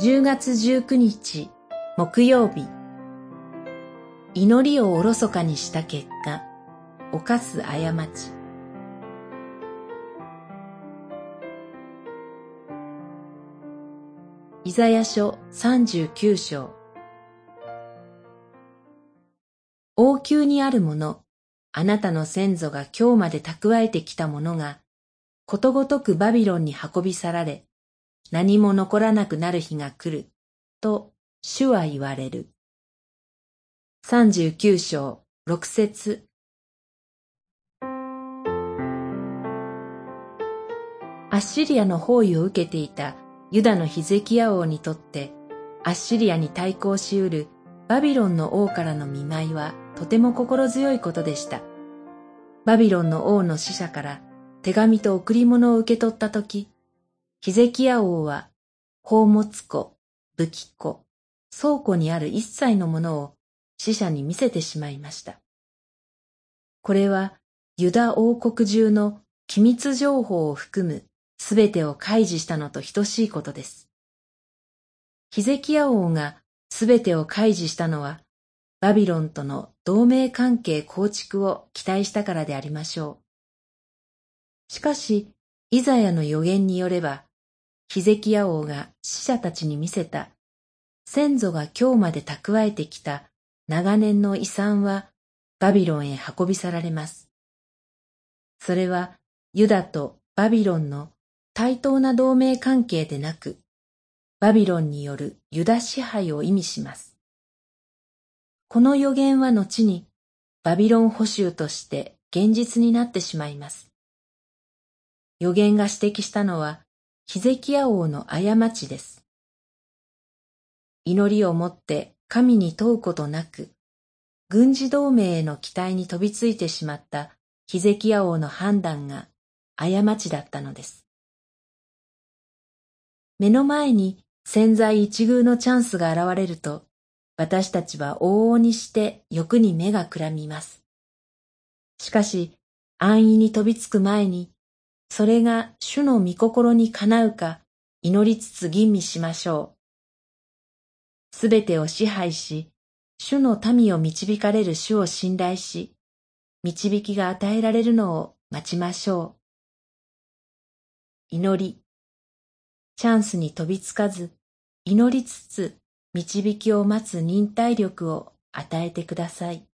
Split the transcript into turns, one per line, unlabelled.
10月19日木曜日。祈りをおろそかにした結果犯す過ち。イザヤ書39章。王宮にあるもの、あなたの先祖が今日まで蓄えてきたものが、ことごとくバビロンに運び去られ、何も残らなくなる日が来る、と主は言われる。39章6節アッシリアの包囲を受けていたユダのヒゼキヤ王にとって、アッシリアに対抗しうるバビロンの王からの見舞いはとても心強いことでした。バビロンの王の使者から手紙と贈り物を受け取ったとき、ヒゼキヤ王は宝物庫、武器庫、倉庫にある一切のものを死者に見せてしまいました。これはユダ王国中の機密情報を含むすべてを開示したのと等しいことです。ヒゼキヤ王がすべてを開示したのは、バビロンとの同盟関係構築を期待したからでありましょう。しかし、イザヤの予言によれば、ヒゼキヤ王が死者たちに見せた、先祖が今日まで蓄えてきた長年の遺産はバビロンへ運び去られます。それはユダとバビロンの対等な同盟関係でなく、バビロンによるユダ支配を意味します。この予言は後にバビロン捕囚として現実になってしまいます。予言が指摘したのはヒゼキヤ王の過ちです。祈りをもって神に問うことなく、軍事同盟への期待に飛びついてしまったヒゼキヤ王の判断が過ちだったのです。目の前に潜在一遇のチャンスが現れると、私たちは往々にして欲に目がくらみます。しかし、安易に飛びつく前に、それが主の御心にかなうか祈りつつ吟味しましょう。すべてを支配し、主の民を導かれる主を信頼し、導きが与えられるのを待ちましょう。祈り。チャンスに飛びつかず、祈りつつ導きを待つ忍耐力を与えてください。